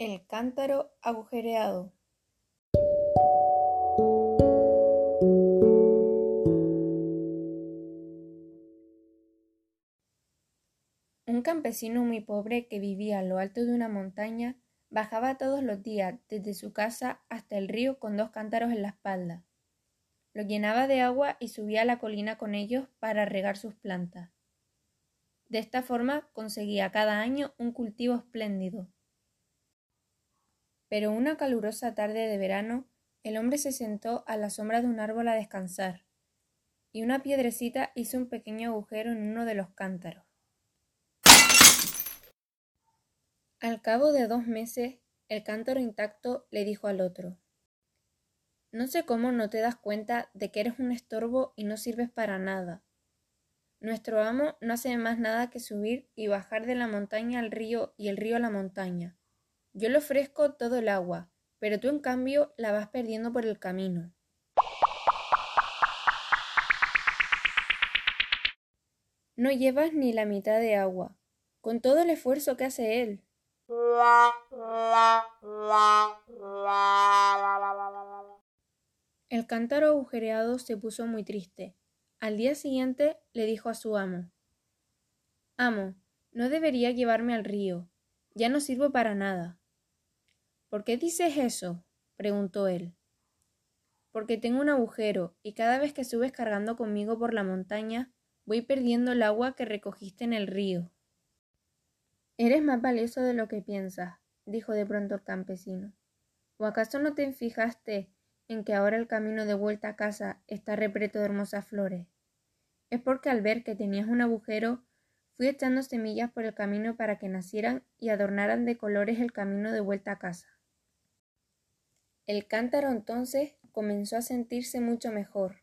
El cántaro agujereado Un campesino muy pobre que vivía a lo alto de una montaña bajaba todos los días desde su casa hasta el río con dos cántaros en la espalda. Lo llenaba de agua y subía a la colina con ellos para regar sus plantas. De esta forma conseguía cada año un cultivo espléndido. Pero una calurosa tarde de verano, el hombre se sentó a la sombra de un árbol a descansar, y una piedrecita hizo un pequeño agujero en uno de los cántaros. Al cabo de dos meses, el cántaro intacto le dijo al otro No sé cómo no te das cuenta de que eres un estorbo y no sirves para nada. Nuestro amo no hace más nada que subir y bajar de la montaña al río y el río a la montaña yo le ofrezco todo el agua, pero tú en cambio la vas perdiendo por el camino. No llevas ni la mitad de agua, con todo el esfuerzo que hace él. El cántaro agujereado se puso muy triste. Al día siguiente le dijo a su amo Amo, no debería llevarme al río. Ya no sirvo para nada. ¿Por qué dices eso? preguntó él. Porque tengo un agujero, y cada vez que subes cargando conmigo por la montaña, voy perdiendo el agua que recogiste en el río. Eres más valioso de lo que piensas, dijo de pronto el campesino. ¿O acaso no te fijaste en que ahora el camino de vuelta a casa está repleto de hermosas flores? Es porque al ver que tenías un agujero, fui echando semillas por el camino para que nacieran y adornaran de colores el camino de vuelta a casa. El cántaro entonces comenzó a sentirse mucho mejor.